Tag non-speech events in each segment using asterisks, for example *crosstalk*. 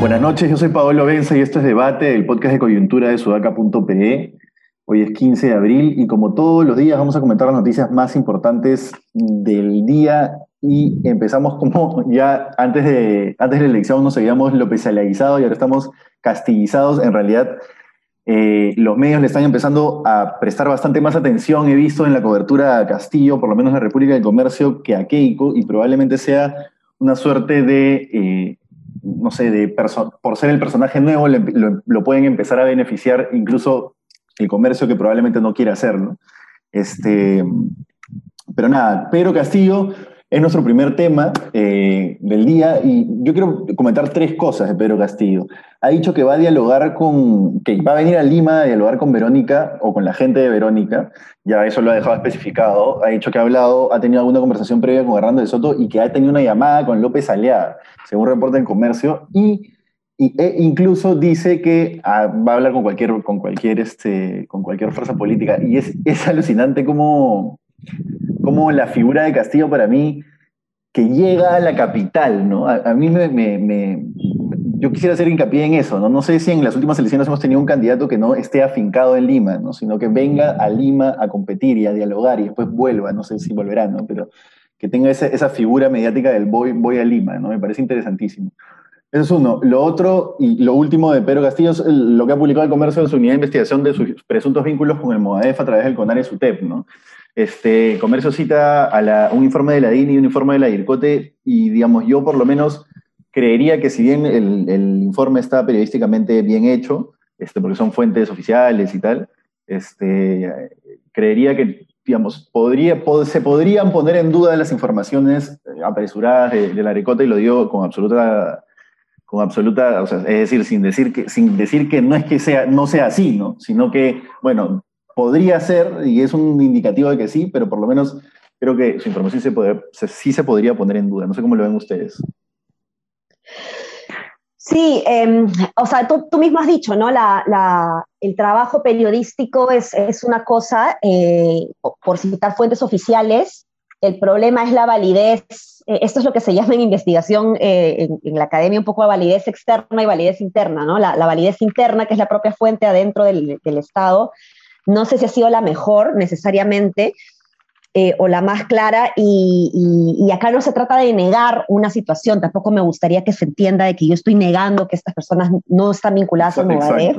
Buenas noches, yo soy Paolo Benza y esto es Debate, el podcast de coyuntura de sudaca.pe. Hoy es 15 de abril y como todos los días vamos a comentar las noticias más importantes del día y empezamos como *laughs* ya antes de, antes de la elección nos habíamos lopezalizados y ahora estamos castillizados. En realidad eh, los medios le están empezando a prestar bastante más atención, he visto en la cobertura a Castillo, por lo menos en la República del Comercio, que a Keiko y probablemente sea una suerte de... Eh, no sé, de por ser el personaje nuevo, lo, lo, pueden empezar a beneficiar incluso el comercio que probablemente no quiere hacerlo. Este, pero nada, Pedro Castillo es nuestro primer tema eh, del día y yo quiero comentar tres cosas de Pedro Castillo. Ha dicho que va a dialogar con, que va a venir a Lima a dialogar con Verónica o con la gente de Verónica, ya eso lo ha dejado especificado. Ha dicho que ha hablado, ha tenido alguna conversación previa con Hernando de Soto y que ha tenido una llamada con López Aliada, según reporta en Comercio, y e incluso dice que ah, va a hablar con cualquier, con cualquier, este, con cualquier fuerza política. Y es, es alucinante cómo, cómo, la figura de Castillo para mí, que llega a la capital, ¿no? A, mí me, yo quisiera hacer hincapié en eso, ¿no? No sé si en las últimas elecciones hemos tenido un candidato que no esté afincado en Lima, ¿no? Sino que venga a Lima a competir y a dialogar y después vuelva, no sé si volverá, ¿no? Pero que tenga esa, figura mediática del voy, voy a Lima, ¿no? Me parece interesantísimo. Eso es uno. Lo otro y lo último de Pedro Castillo es lo que ha publicado el comercio en su unidad de investigación de sus presuntos vínculos con el Moadef a través del CONAR y SUTEP. ¿no? Este, comercio cita a un informe de la DINI y un informe de la DIRCOTE y, digamos, yo por lo menos creería que si bien el, informe está periodísticamente bien hecho, este, porque son fuentes oficiales y tal, este, creería que digamos, podría, se podrían poner en duda las informaciones apresuradas de, la DIRCOTE y lo digo con absoluta con absoluta, es decir, sin decir que, sin decir que no es que sea, no sea así, ¿no? Sino que, bueno, podría ser, y es un indicativo de que sí, pero por lo menos creo que su información se puede, sí se podría poner en duda. No sé cómo lo ven ustedes. Sí, em, o sea, tú, mismo has dicho, ¿no? La, el trabajo periodístico es, es una cosa, eh, por citar fuentes oficiales, el problema es la validez, eh, esto es lo que se llama en investigación eh, en, la academia un poco de validez externa y validez interna, ¿no? La, validez interna, que es la propia fuente adentro del, Estado, no sé si ha sido la mejor necesariamente eh, o la más clara y, acá no se trata de negar una situación, tampoco me gustaría que se entienda de que yo estoy negando que estas personas no están vinculadas a Movadef.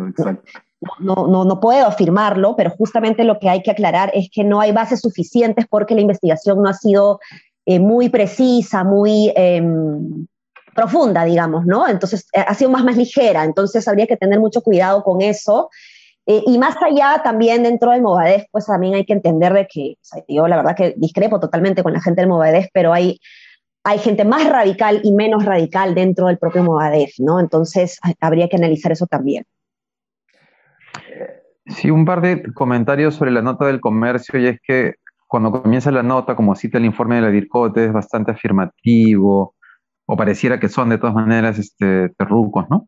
No, no, no, puedo afirmarlo, pero justamente lo que hay que aclarar es que no hay bases suficientes porque la investigación no ha sido eh, muy precisa, muy em, profunda, digamos, ¿no? Entonces, eh, ha sido más, más ligera, entonces habría que tener mucho cuidado con eso. Eh, y más allá, también dentro del Movadef, pues también hay que entender de que, yo la verdad que discrepo totalmente con la gente del Movadef, pero hay, hay gente más radical y menos radical dentro del propio Movadef, ¿no? Entonces, habría que analizar eso también. Sí, un par de comentarios sobre la nota del comercio, y es que cuando comienza la nota, como cita el informe de la DIRCOTE, es bastante afirmativo, o pareciera que son de todas maneras este, terrucos, ¿no?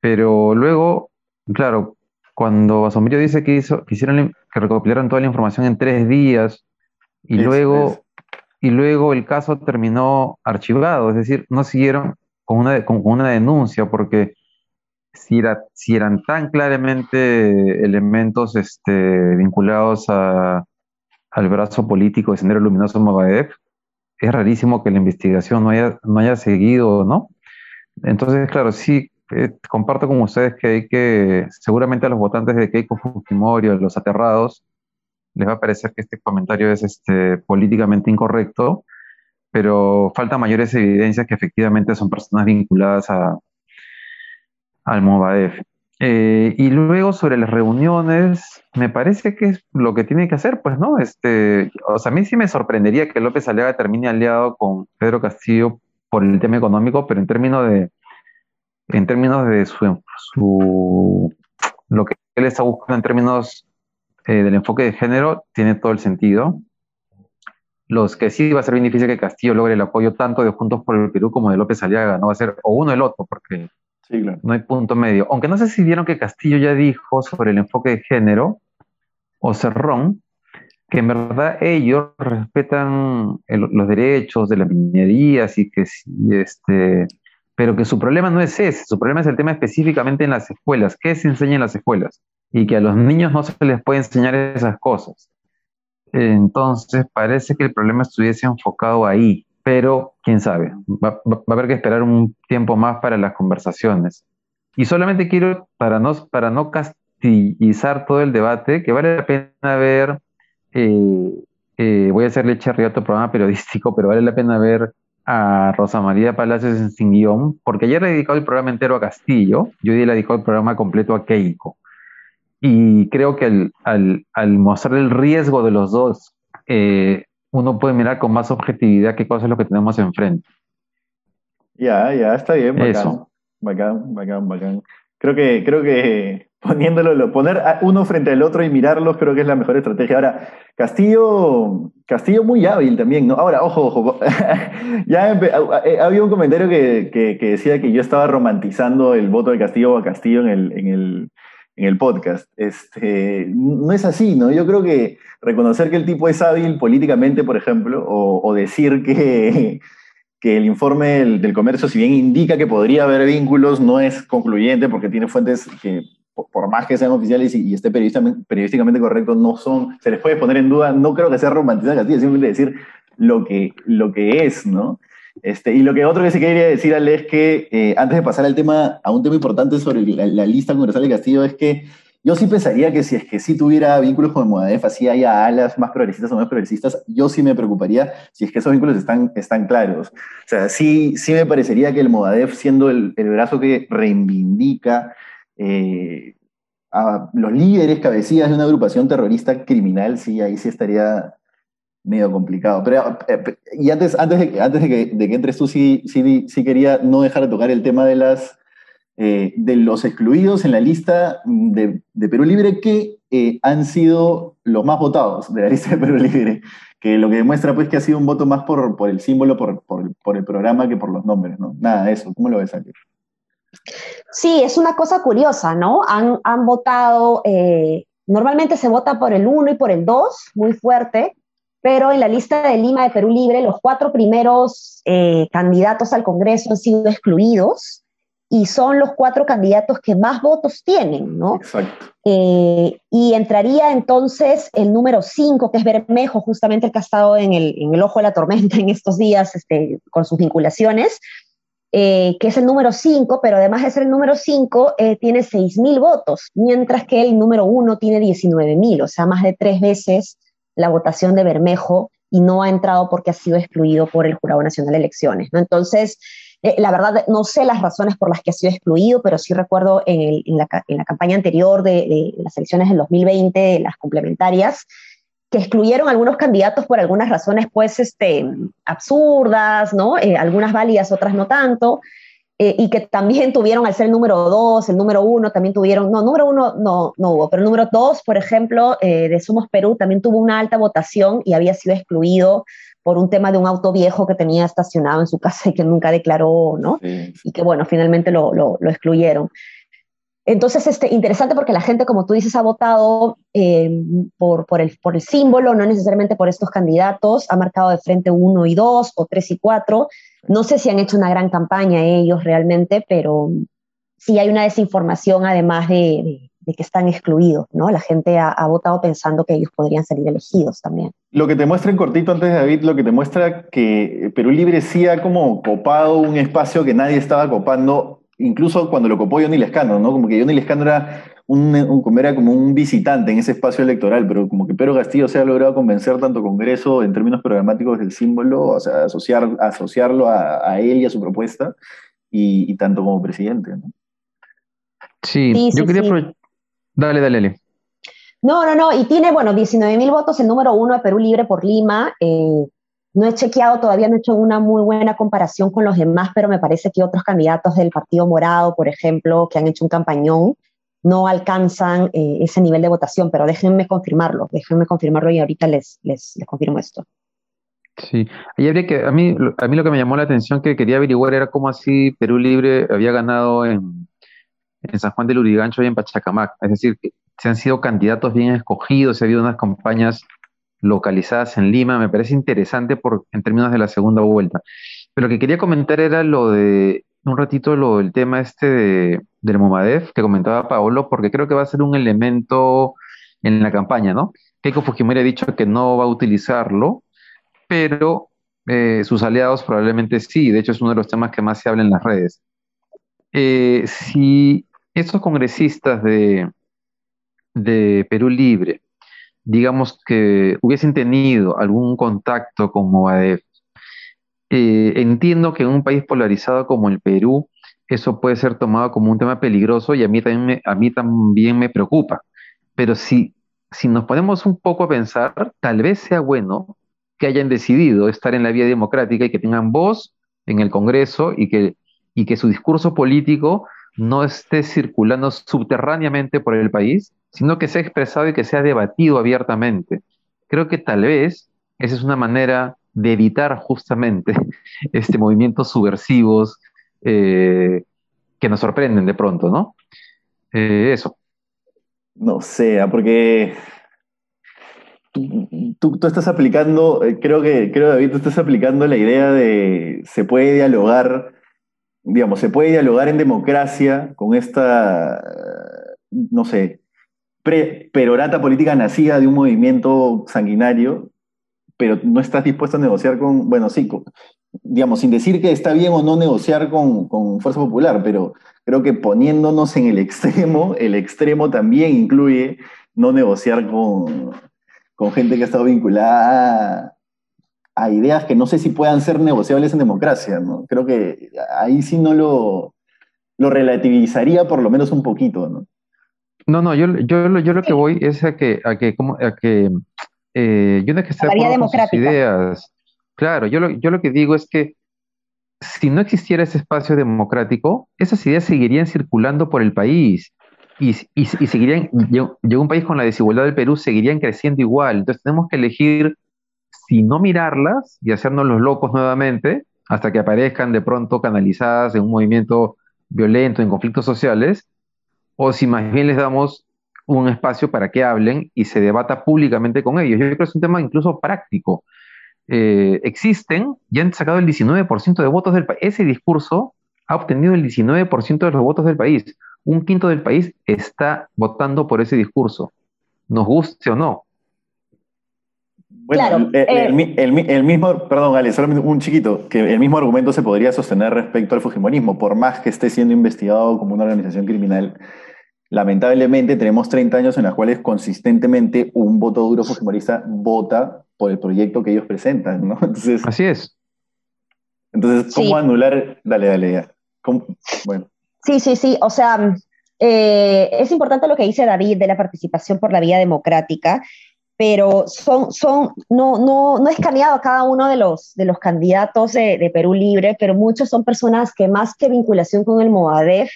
Pero luego, claro, cuando Asombrío dice que, hizo, que, hicieron, que recopilaron toda la información en tres días, y, luego, y luego el caso terminó archivado, es decir, no siguieron con una, con una denuncia, porque si, si eran tan claramente elementos este, vinculados al brazo político de Sendero Luminoso Movadef, es rarísimo que la investigación no haya, no haya seguido, ¿no? Entonces, claro, sí, comparto con ustedes que hay que, seguramente a los votantes de Keiko Fujimori, a los aterrados, les va a parecer que este comentario es este, políticamente incorrecto, pero faltan mayores evidencias que efectivamente son personas vinculadas a, al Movadef. Eh, y luego sobre las reuniones, me parece que es lo que tiene que hacer, pues, ¿no? Este, o sea, a mí sí me sorprendería que López Aliaga termine aliado con Pedro Castillo por el tema económico, pero en términos de, en términos de su, su lo que él está buscando en términos eh, del enfoque de género, tiene todo el sentido. Los que sí va a ser bien difícil que Castillo logre el apoyo tanto de Juntos por el Perú como de López Aliaga, no va a ser o uno el otro, porque Sí, claro. No hay punto medio. Aunque no sé si vieron que Castillo ya dijo sobre el enfoque de género, o Cerrón, que en verdad ellos respetan los derechos de las minerías y que este, pero que su problema no es ese, su problema es el tema específicamente en las escuelas, qué se enseña en las escuelas y que a los niños no se les puede enseñar esas cosas. Entonces parece que el problema estuviese enfocado ahí, pero quién sabe, va, va a haber que esperar un tiempo más para las conversaciones. Y solamente quiero, para no, para no castigizar todo el debate, que vale la pena ver eh, eh, voy a hacerle otro programa periodístico, pero vale la pena ver a Rosa María Palacios en Sin Guión, porque ayer le he dedicado el programa entero a Castillo, yo hoy le he dedicado el programa completo a Keiko. Y creo que al, mostrar el riesgo de los dos, eh, uno puede mirar con más objetividad qué cosa es lo que tenemos enfrente. Ya, ya, está bien, bacán. Eso. Bacán, bacán, bacán. Creo que, creo que poniéndolo, poner uno frente al otro y mirarlos creo que es la mejor estrategia. Ahora, Castillo, Castillo muy hábil también, ¿no? Ahora, ojo, ojo, *laughs* ya eh, había un comentario que, decía que yo estaba romantizando el voto de Castillo a Castillo en el, en el, en el podcast. Este, no es así, ¿no? Yo creo que reconocer que el tipo es hábil políticamente, por ejemplo, o, decir que, *laughs* que el informe del, comercio, si bien indica que podría haber vínculos, no es concluyente porque tiene fuentes que por más que sean oficiales y, esté periodísticamente, correcto, no son, se les puede poner en duda, no creo que sea romantizar Castilla, simplemente decir lo que, lo que es, ¿no? Este, y lo que otro que se quería decir, Ale, es que eh, antes de pasar al tema, a un tema importante sobre la, lista congresal de Castillo, es que yo sí pensaría que si es que sí tuviera vínculos con el Modadef, así haya alas más progresistas o más progresistas, yo sí me preocuparía si es que esos vínculos están, están claros. O sea, sí, sí me parecería que el Modadef, siendo el, el brazo que reivindica eh, a los líderes, cabecillas de una agrupación terrorista criminal, sí, ahí sí estaría medio complicado. Pero, eh, y antes, antes, de, antes de, que, de que entres tú, sí, sí, sí quería no dejar de tocar el tema de, las, eh, de los excluidos en la lista de, Perú Libre que han sido los más votados de la lista de Perú Libre, que lo que demuestra pues que ha sido un voto más por, por el símbolo, por, por, por, el programa que por los nombres, ¿no? Nada, eso, ¿cómo lo ves aquí? Sí, es una cosa curiosa, ¿no? Han, votado, eh, normalmente se vota por el 1 y por el 2, muy fuerte, pero en la lista de Lima de Perú Libre, los cuatro primeros eh, candidatos al Congreso han sido excluidos y son los cuatro candidatos que más votos tienen, ¿no? Exacto. Eh, y entraría entonces el número 5, que es Bermejo, justamente el que ha estado en el, en el ojo de la tormenta en estos días este, con sus vinculaciones, eh, que es el número 5, pero además de ser el número 5, eh, tiene 6.000 votos, mientras que el número 1 tiene 19.000, o sea, más de tres veces la votación de Bermejo y no ha entrado porque ha sido excluido por el Jurado Nacional de Elecciones. Entonces, eh, la verdad, no sé las razones por las que ha sido excluido, pero sí recuerdo en, la, campaña anterior de, de, las elecciones del 2020, las complementarias, que excluyeron algunos candidatos por algunas razones, pues, este, absurdas, ¿no? Eh, algunas válidas, otras no tanto, eh, y que también tuvieron, al ser el número dos, el número uno, también tuvieron, no, número uno no, no hubo, pero el número dos, por ejemplo, eh, de Somos Perú, también tuvo una alta votación y había sido excluido por un tema de un auto viejo que tenía estacionado en su casa y que nunca declaró, ¿no? Y que, bueno, finalmente lo, lo, lo excluyeron. Entonces, este, interesante porque la gente, como tú dices, ha votado eh, por, por, el, símbolo, no necesariamente por estos candidatos, ha marcado de frente uno y dos o tres y cuatro. No sé si han hecho una gran campaña ellos realmente, pero sí hay una desinformación además de, que están excluidos, ¿no? La gente ha, ha, votado pensando que ellos podrían salir elegidos también. Lo que te muestra en cortito antes de David, lo que te muestra que Perú Libre sí ha como copado un espacio que nadie estaba copando incluso cuando lo copó Johnny Lescano, ¿no? Como que Johnny Lescano era, un, un, era como un visitante en ese espacio electoral, pero como que Pedro Castillo se ha logrado convencer tanto Congreso en términos programáticos del símbolo, o sea, asociar, asociarlo a, él y a su propuesta, y, tanto como presidente, ¿no? Sí, yo quería... Dale, dale, dale. No, no, no, y tiene, bueno, 19 mil votos, el número uno de Perú Libre por Lima, eh, no he chequeado, todavía no he hecho una muy buena comparación con los demás, pero me parece que otros candidatos del Partido Morado, por ejemplo, que han hecho un campañón, no alcanzan eh, ese nivel de votación, pero déjenme confirmarlo, déjenme confirmarlo y ahorita les, les, confirmo esto. Sí, y habría que, a mí, a mí lo que me llamó la atención que quería averiguar era cómo así Perú Libre había ganado en, en San Juan del Urigancho y en Pachacamac. Es decir, se han sido candidatos bien escogidos, se ha habido unas campañas localizadas en Lima, me parece interesante por, en términos de la segunda vuelta. Pero lo que quería comentar era lo de, un ratito, lo del tema este de, del Momadef que comentaba Paolo, porque creo que va a ser un elemento en la campaña, ¿no? Keiko Fujimori ha dicho que no va a utilizarlo, pero eh, sus aliados probablemente sí, de hecho es uno de los temas que más se habla en las redes. Eh, si estos congresistas de, de Perú Libre, digamos que hubiesen tenido algún contacto con Movadef, eh, entiendo que en un país polarizado como el Perú, eso puede ser tomado como un tema peligroso y a mí también me, a mí también me preocupa. Pero si, si nos ponemos un poco a pensar, tal vez sea bueno que hayan decidido estar en la vía democrática y que tengan voz en el Congreso y que, y que su discurso político no esté circulando subterráneamente por el país, sino que sea expresado y que sea debatido abiertamente. Creo que tal vez esa es una manera de evitar justamente *laughs* este movimientos subversivos eh, que nos sorprenden de pronto, ¿no? Eh, eso. No sé, ah, porque tú, estás aplicando, eh, creo que, creo David, tú estás aplicando la idea de se puede dialogar digamos, se puede dialogar en democracia con esta, no sé, perorata política nacida de un movimiento sanguinario, pero no estás dispuesto a negociar con, bueno, sí, digamos, sin decir que está bien o no negociar con, con Fuerza Popular, pero creo que poniéndonos en el extremo, el extremo también incluye no negociar con, con gente que ha estado vinculada a ideas que no sé si puedan ser negociables en democracia, ¿no? Creo que ahí sí no lo, lo relativizaría por lo menos un poquito, ¿no? No, no, yo, yo, yo lo que voy es a que, a que, como, a que eh, yo no es que esté con sus ideas. Claro, yo lo, yo lo que digo es que si no existiera ese espacio democrático, esas ideas seguirían circulando por el país y, y, y seguirían, llegó un país con la desigualdad del Perú, seguirían creciendo igual. Entonces tenemos que elegir si no mirarlas y hacernos los locos nuevamente, hasta que aparezcan de pronto canalizadas en un movimiento violento, en conflictos sociales, o si más bien les damos un espacio para que hablen y se debata públicamente con ellos. Yo creo que es un tema incluso práctico. Eh, existen, ya han sacado el 19% de votos del país. Ese discurso ha obtenido el 19% de los votos del país. Un quinto del país está votando por ese discurso, nos guste o no. Bueno, eh, el, mismo, perdón, Ale, solamente un chiquito, que el mismo argumento se podría sostener respecto al Fujimorismo, por más que esté siendo investigado como una organización criminal. Lamentablemente tenemos 30 años en los cuales consistentemente un voto duro fujimorista vota por el proyecto que ellos presentan, ¿no? Entonces, Así es. Entonces, ¿cómo anular? Dale, dale, ya. Bueno. Sí, sí, sí. O sea, eh, es importante lo que dice David de la participación por la vía democrática pero son, son, no, no, no he escaneado a cada uno de los, de los candidatos de, Perú Libre, pero muchos son personas que más que vinculación con el Movadef,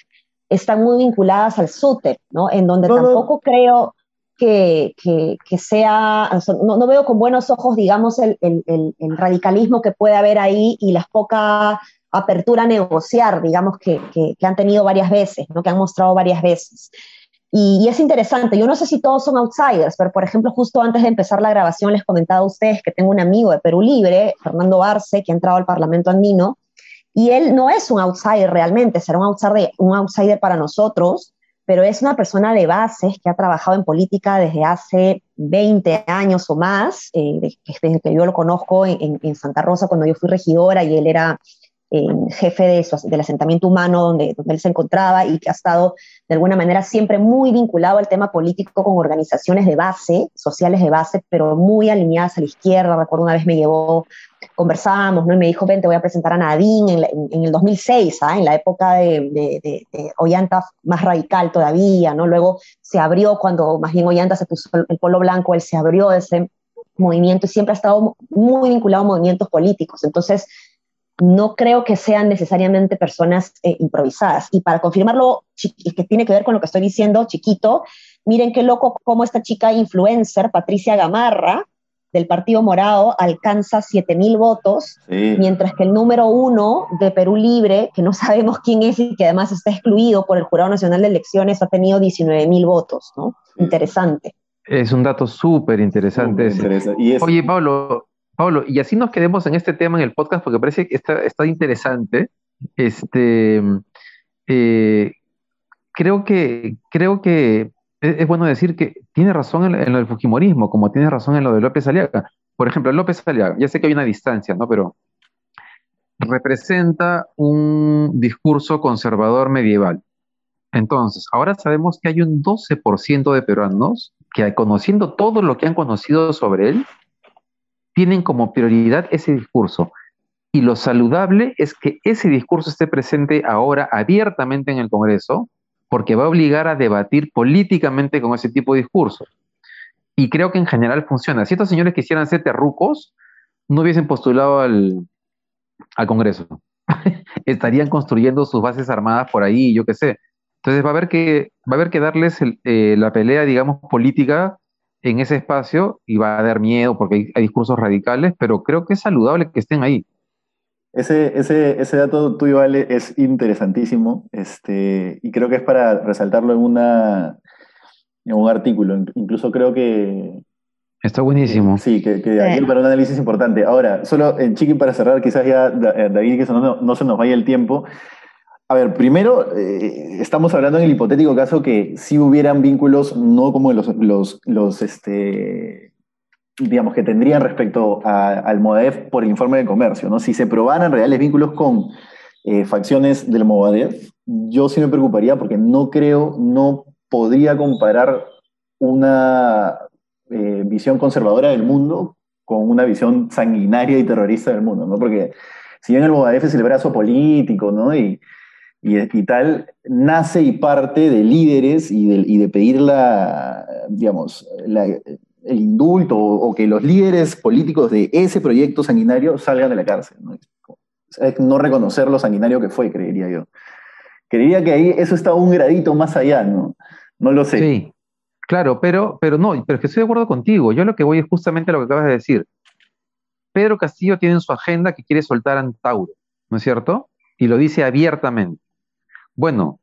están muy vinculadas al SUTEP, ¿no? En donde tampoco creo que, que, que sea, no, no, veo con buenos ojos, digamos, el, el, el, radicalismo que puede haber ahí y la poca apertura a negociar, digamos, que, que, han tenido varias veces, ¿no? Que han mostrado varias veces. Y, es interesante, yo no sé si todos son outsiders, pero por ejemplo, justo antes de empezar la grabación les comentaba a ustedes que tengo un amigo de Perú Libre, Fernando Arce, que ha entrado al Parlamento andino, y él no es un outsider realmente, será un outsider, un outsider para nosotros, pero es una persona de bases que ha trabajado en política desde hace 20 años o más, eh, desde que yo lo conozco en, en Santa Rosa cuando yo fui regidora y él era jefe de del asentamiento humano donde, donde él se encontraba y que ha estado de alguna manera siempre muy vinculado al tema político con organizaciones de base, sociales de base, pero muy alineadas a la izquierda. Recuerdo una vez me llevó, conversábamos, ¿no? y me dijo, ven, te voy a presentar a Nadine en, en, el 2006, ¿ah? en la época de, de, de, Ollanta más radical todavía, ¿no? Luego se abrió, cuando más bien Ollanta se puso el, polo blanco, él se abrió de ese movimiento y siempre ha estado muy vinculado a movimientos políticos. Entonces, no creo que sean necesariamente personas eh, improvisadas. Y para confirmarlo, que tiene que ver con lo que estoy diciendo, chiquito, miren qué loco cómo esta chica influencer, Patricia Gamarra, del Partido Morado alcanza 7.000 votos, mientras que el número uno de Perú Libre, que no sabemos quién es y que además está excluido por el Jurado Nacional de Elecciones, ha tenido 19.000 votos, ¿no? Interesante. Es un dato súper interesante. Oye, Pablo, Pablo, y así nos quedemos en este tema en el podcast porque parece que está, está interesante. Este, eh, creo que, creo que es, bueno decir que tiene razón en, lo del Fujimorismo, como tiene razón en lo de López Aliaga. Por ejemplo, López Aliaga, ya sé que hay una distancia, ¿no? Pero representa un discurso conservador medieval. Entonces, ahora sabemos que hay un 12% de peruanos que conociendo todo lo que han conocido sobre él, tienen como prioridad ese discurso. Y lo saludable es que ese discurso esté presente ahora abiertamente en el Congreso, porque va a obligar a debatir políticamente con ese tipo de discurso. Y creo que en general funciona. Si estos señores quisieran ser terrucos, no hubiesen postulado al, al Congreso. *laughs* Estarían construyendo sus bases armadas por ahí, yo qué sé. Entonces va a haber que, va a haber que darles eh, la pelea, digamos, política en ese espacio y va a dar miedo porque hay, hay, discursos radicales, pero creo que es saludable que estén ahí. Ese, ese, ese dato tuyo, Ale, es interesantísimo este, y creo que es para resaltarlo en, una, en un artículo. Incluso creo que... Está buenísimo. sí, que, que aquí para un análisis importante. Ahora, solo en Chiqui para cerrar, quizás ya, David, que no, no se nos vaya el tiempo. A ver, primero, eh, estamos hablando en el hipotético caso que si hubieran vínculos, no como los, los, los este, digamos, que tendrían respecto al MODEF por el informe de comercio, ¿no? Si se probaran reales vínculos con eh, facciones del MODEF, yo sí me preocuparía porque no creo, no podría comparar una eh, visión conservadora del mundo con una visión sanguinaria y terrorista del mundo, ¿no? Porque si bien el MODEF es el brazo político, ¿no? Y, y, tal, nace y parte de líderes y de, y pedir digamos, el indulto o, que los líderes políticos de ese proyecto sanguinario salgan de la cárcel. no reconocer lo sanguinario que fue, creería yo. Creería que ahí eso está un gradito más allá, ¿no? No lo sé. Sí, claro, pero, pero no, pero es que estoy de acuerdo contigo. Yo lo que voy es justamente a lo que acabas de decir. Pedro Castillo tiene en su agenda que quiere soltar a Antauro, ¿no es cierto? Y lo dice abiertamente. Bueno,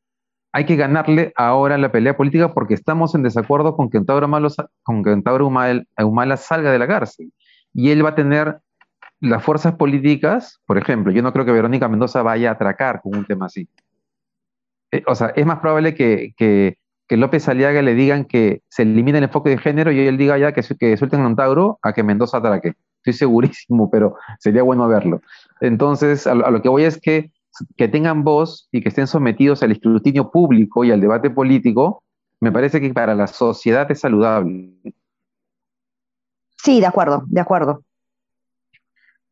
hay que ganarle ahora la pelea política porque estamos en desacuerdo con que Antauro, Humala salga de la cárcel. Y él va a tener las fuerzas políticas, por ejemplo, yo no creo que Verónica Mendoza vaya a atracar con un tema así. Eh, o sea, es más probable que, que, López Aliaga le digan que se elimine el enfoque de género y él diga ya que, suelten a Antauro a que Mendoza atraque. Estoy segurísimo, pero sería bueno verlo. Entonces, a lo que voy es que que tengan voz y que estén sometidos al escrutinio público y al debate político, me parece que para la sociedad es saludable. Sí, de acuerdo, de acuerdo.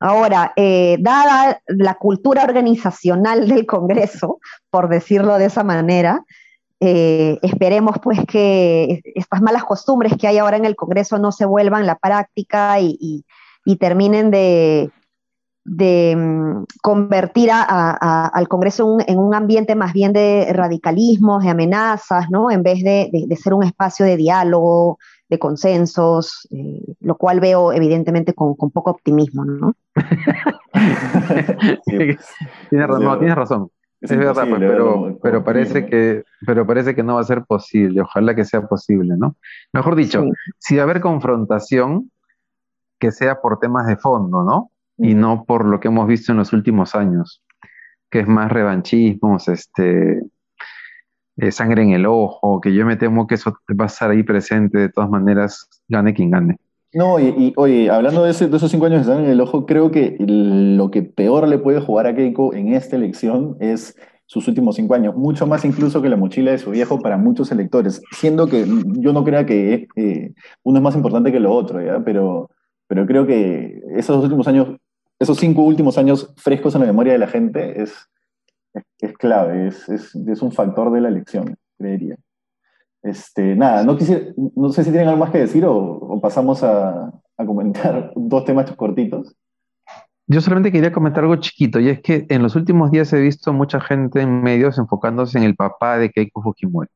Ahora, eh, dada la cultura organizacional del Congreso, por decirlo de esa manera, eh, esperemos pues que estas malas costumbres que hay ahora en el Congreso no se vuelvan la práctica y terminen de, de mm, convertir al Congreso en un ambiente más bien de radicalismos, de amenazas, ¿no? En vez de, ser un espacio de diálogo, de consensos, eh, lo cual veo evidentemente con, poco optimismo, ¿no? *laughs* tienes, razón. Es, verdad, pues, pero, pero, parece que, pero parece que no va a ser posible. Ojalá que sea posible, ¿no? Mejor dicho, si va a haber confrontación, que sea por temas de fondo, ¿no? Y no por lo que hemos visto en los últimos años, que es más revanchismos, este, eh, sangre en el ojo, que yo me temo que eso va a estar ahí presente de todas maneras, gane quien gane. No, y, oye, hablando de, esos cinco años de sangre en el ojo, creo que lo que peor le puede jugar a Keiko en esta elección es sus últimos cinco años, mucho más incluso que la mochila de su viejo para muchos electores, siendo que yo no crea que eh, uno es más importante que lo otro, ¿ya? Pero, pero creo que esos últimos años esos cinco últimos años frescos en la memoria de la gente es, es, clave, es, es, un factor de la elección, creería. Este, nada, no, quisiera, no sé si tienen algo más que decir o, pasamos a, a, comentar *laughs* dos temas cortitos. Yo solamente quería comentar algo chiquito, y es que en los últimos días he visto mucha gente en medios enfocándose en el papá de Keiko Fujimori.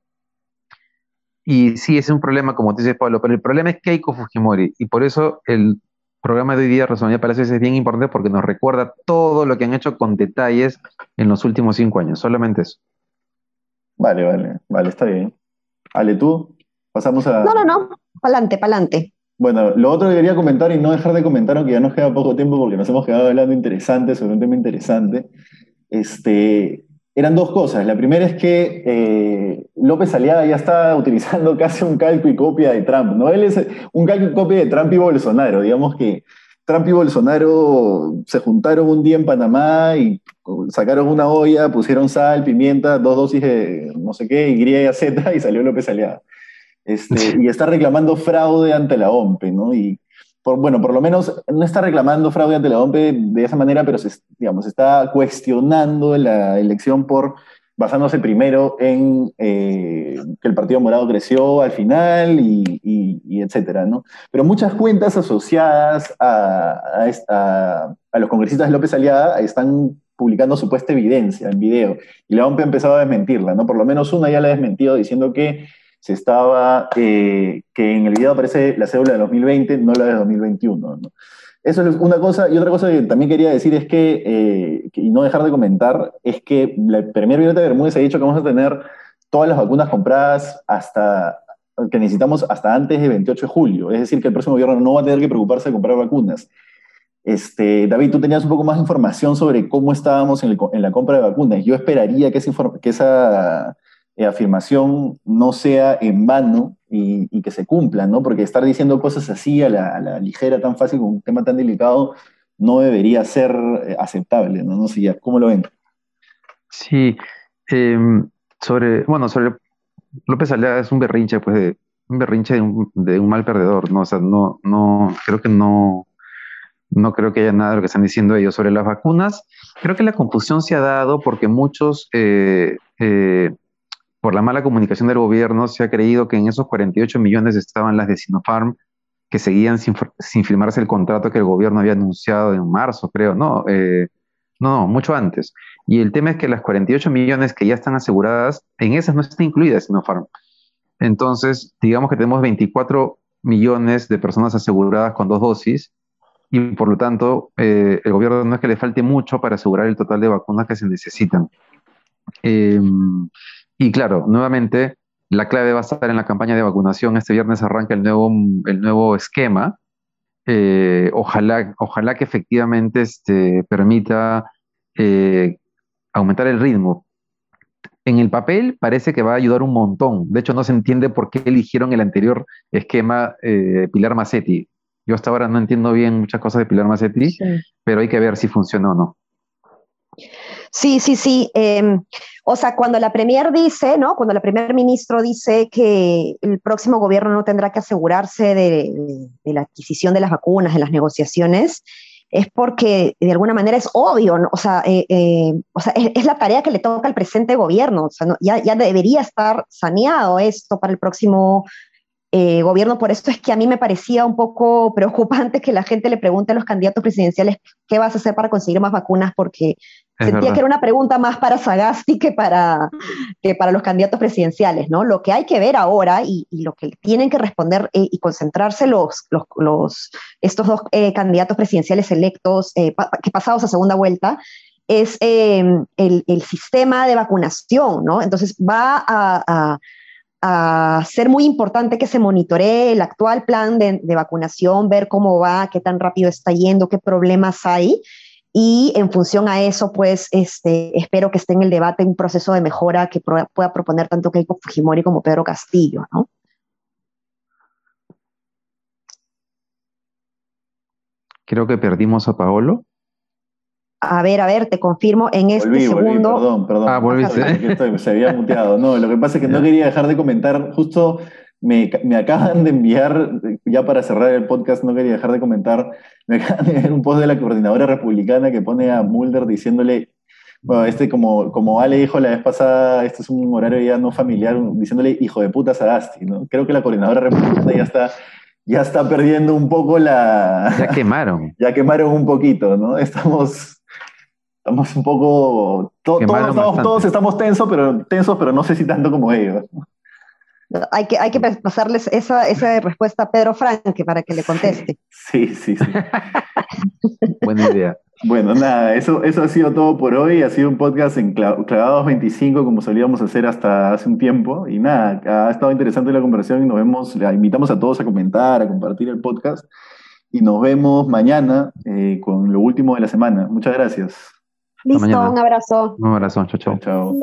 Y sí, es un problema, como te dice Pablo, pero el problema es Keiko Fujimori, y por eso el programa de hoy día, Rosalía Palacios, es bien importante porque nos recuerda todo lo que han hecho con detalles en los últimos cinco años, solamente eso. Vale, vale, vale, está bien. Ale, tú, pasamos a... No, no, no, pa'lante, pa'lante. Bueno, lo otro que quería comentar y no dejar de comentar, aunque ya nos queda poco tiempo porque nos hemos quedado hablando interesante sobre un tema interesante, este, eran dos cosas. La primera es que eh, López Aliaga ya está *laughs* utilizando casi un calco y copia de Trump, ¿no? Él es un calco y copia de Trump y Bolsonaro. Digamos que Trump y Bolsonaro se juntaron un día en Panamá y sacaron una olla, pusieron sal, pimienta, dos dosis de no sé qué, Y, Z, y salió López Aliaga. Este, *laughs* y está reclamando fraude ante la OMPE, ¿no? Y bueno, por lo menos no está reclamando fraude ante la OMPE de esa manera, pero se, digamos, está cuestionando la elección por basándose primero en eh, que el Partido Morado creció al final y, etcétera, ¿no? Pero muchas cuentas asociadas a, a, los congresistas de López Aliada están publicando supuesta evidencia en video y la OMP ha empezado a desmentirla, ¿no? Por lo menos una ya la ha desmentido diciendo que se estaba, eh, que en el video aparece la cédula de 2020, no la de 2021. Eso es una cosa, y otra cosa que también quería decir es que, eh, y no dejar de comentar, es que la Premier Violeta Bermúdez ha dicho que vamos a tener todas las vacunas compradas hasta, que necesitamos hasta antes del 28 de julio. Es decir, que el próximo gobierno no va a tener que preocuparse de comprar vacunas. Este, David, tú tenías un poco más de información sobre cómo estábamos en, la compra de vacunas. Yo esperaría que esa, que esa afirmación no sea en vano y, que se cumpla, ¿no? Porque estar diciendo cosas así a la, ligera, tan fácil, con un tema tan delicado, no debería ser eh, aceptable, ¿no? No sé ya, ¿cómo lo ven? Sí, em, sobre, bueno, sobre López Alea es un berrinche, pues, de, un berrinche de un, de un, mal perdedor, ¿no? O sea, no, no, creo que no, no creo que haya nada de lo que están diciendo ellos sobre las vacunas. Creo que la confusión se ha dado porque muchos eh, por la mala comunicación del gobierno, se ha creído que en esos 48 millones estaban las de Sinopharm, que seguían sin, firmarse el contrato que el gobierno había anunciado en marzo, creo, ¿no? Eh, no, mucho antes. Y el tema es que las 48 millones que ya están aseguradas, en esas no está incluida Sinopharm. Entonces, digamos que tenemos 24 millones de personas aseguradas con dos dosis y por lo tanto eh, el gobierno no es que le falte mucho para asegurar el total de vacunas que se necesitan. Eh, y claro, nuevamente, la clave va a estar en la campaña de vacunación. Este viernes arranca el nuevo, el nuevo esquema. Eh, ojalá, ojalá que efectivamente este, permita eh, aumentar el ritmo. En el papel parece que va a ayudar un montón. De hecho, no se entiende por qué eligieron el anterior esquema eh, Pilar Macetti. Yo hasta ahora no entiendo bien muchas cosas de Pilar Macetti, pero hay que ver si funciona o no. Sí, sí, sí. Em, o sea, cuando la Premier dice, ¿no? Cuando el primer ministro dice que el próximo gobierno no tendrá que asegurarse de, la adquisición de las vacunas, de las negociaciones, es porque de alguna manera es obvio, ¿no? o sea, eh, eh, o sea es, la tarea que le toca al presente gobierno, o sea, ya, ya, debería estar saneado esto para el próximo eh, gobierno, por esto es que a mí me parecía un poco preocupante que la gente le pregunte a los candidatos presidenciales qué vas a hacer para conseguir más vacunas, porque sentía que era una pregunta más para Sagasti que para, que para los candidatos presidenciales, ¿no? Lo que hay que ver ahora y, lo que tienen que responder eh, y concentrarse los, los, estos dos eh, candidatos presidenciales electos que pasados a segunda vuelta es el, el, sistema de vacunación, ¿no? Entonces va a a ser muy importante que se monitoree el actual plan de, vacunación, ver cómo va, qué tan rápido está yendo, qué problemas hay. Y en función a eso, pues este, espero que esté en el debate un proceso de mejora que pueda proponer tanto Keiko Fujimori como Pedro Castillo, ¿no? Creo que perdimos a Paolo. A ver, a ver, te confirmo en este segundo. perdón, perdón. Ah, volviste. se había muteado. No, lo que pasa es que no quería dejar de comentar. Justo me, me, acaban de enviar, ya para cerrar el podcast, no quería dejar de comentar. Me acaban de enviar un post de la coordinadora republicana que pone a Mulder diciéndole. Bueno, este, como, como Ale dijo la vez pasada, este es un horario ya no familiar, diciéndole hijo de puta Sagasti, ¿no? Creo que la coordinadora republicana ya está ya está perdiendo un poco la... Ya quemaron. *laughs* ya quemaron un poquito, ¿no? Estamos, estamos un poco, todos, estamos, tensos, pero, tensos, pero no sé si tanto como ellos. Hay que, hay que pasarles esa, esa respuesta a Pedro Franque para que le conteste. Sí, sí, sí. *laughs* Buena idea. Bueno, nada, eso, eso ha sido todo por hoy. Ha sido un podcast en Clavados 25, como solíamos hacer hasta hace un tiempo. Y nada, ha estado interesante la conversación y nos vemos. La invitamos a todos a comentar, a compartir el podcast. Y nos vemos mañana eh, con lo último de la semana. Muchas gracias. Listo, un abrazo. Un abrazo, chao, chao. chao.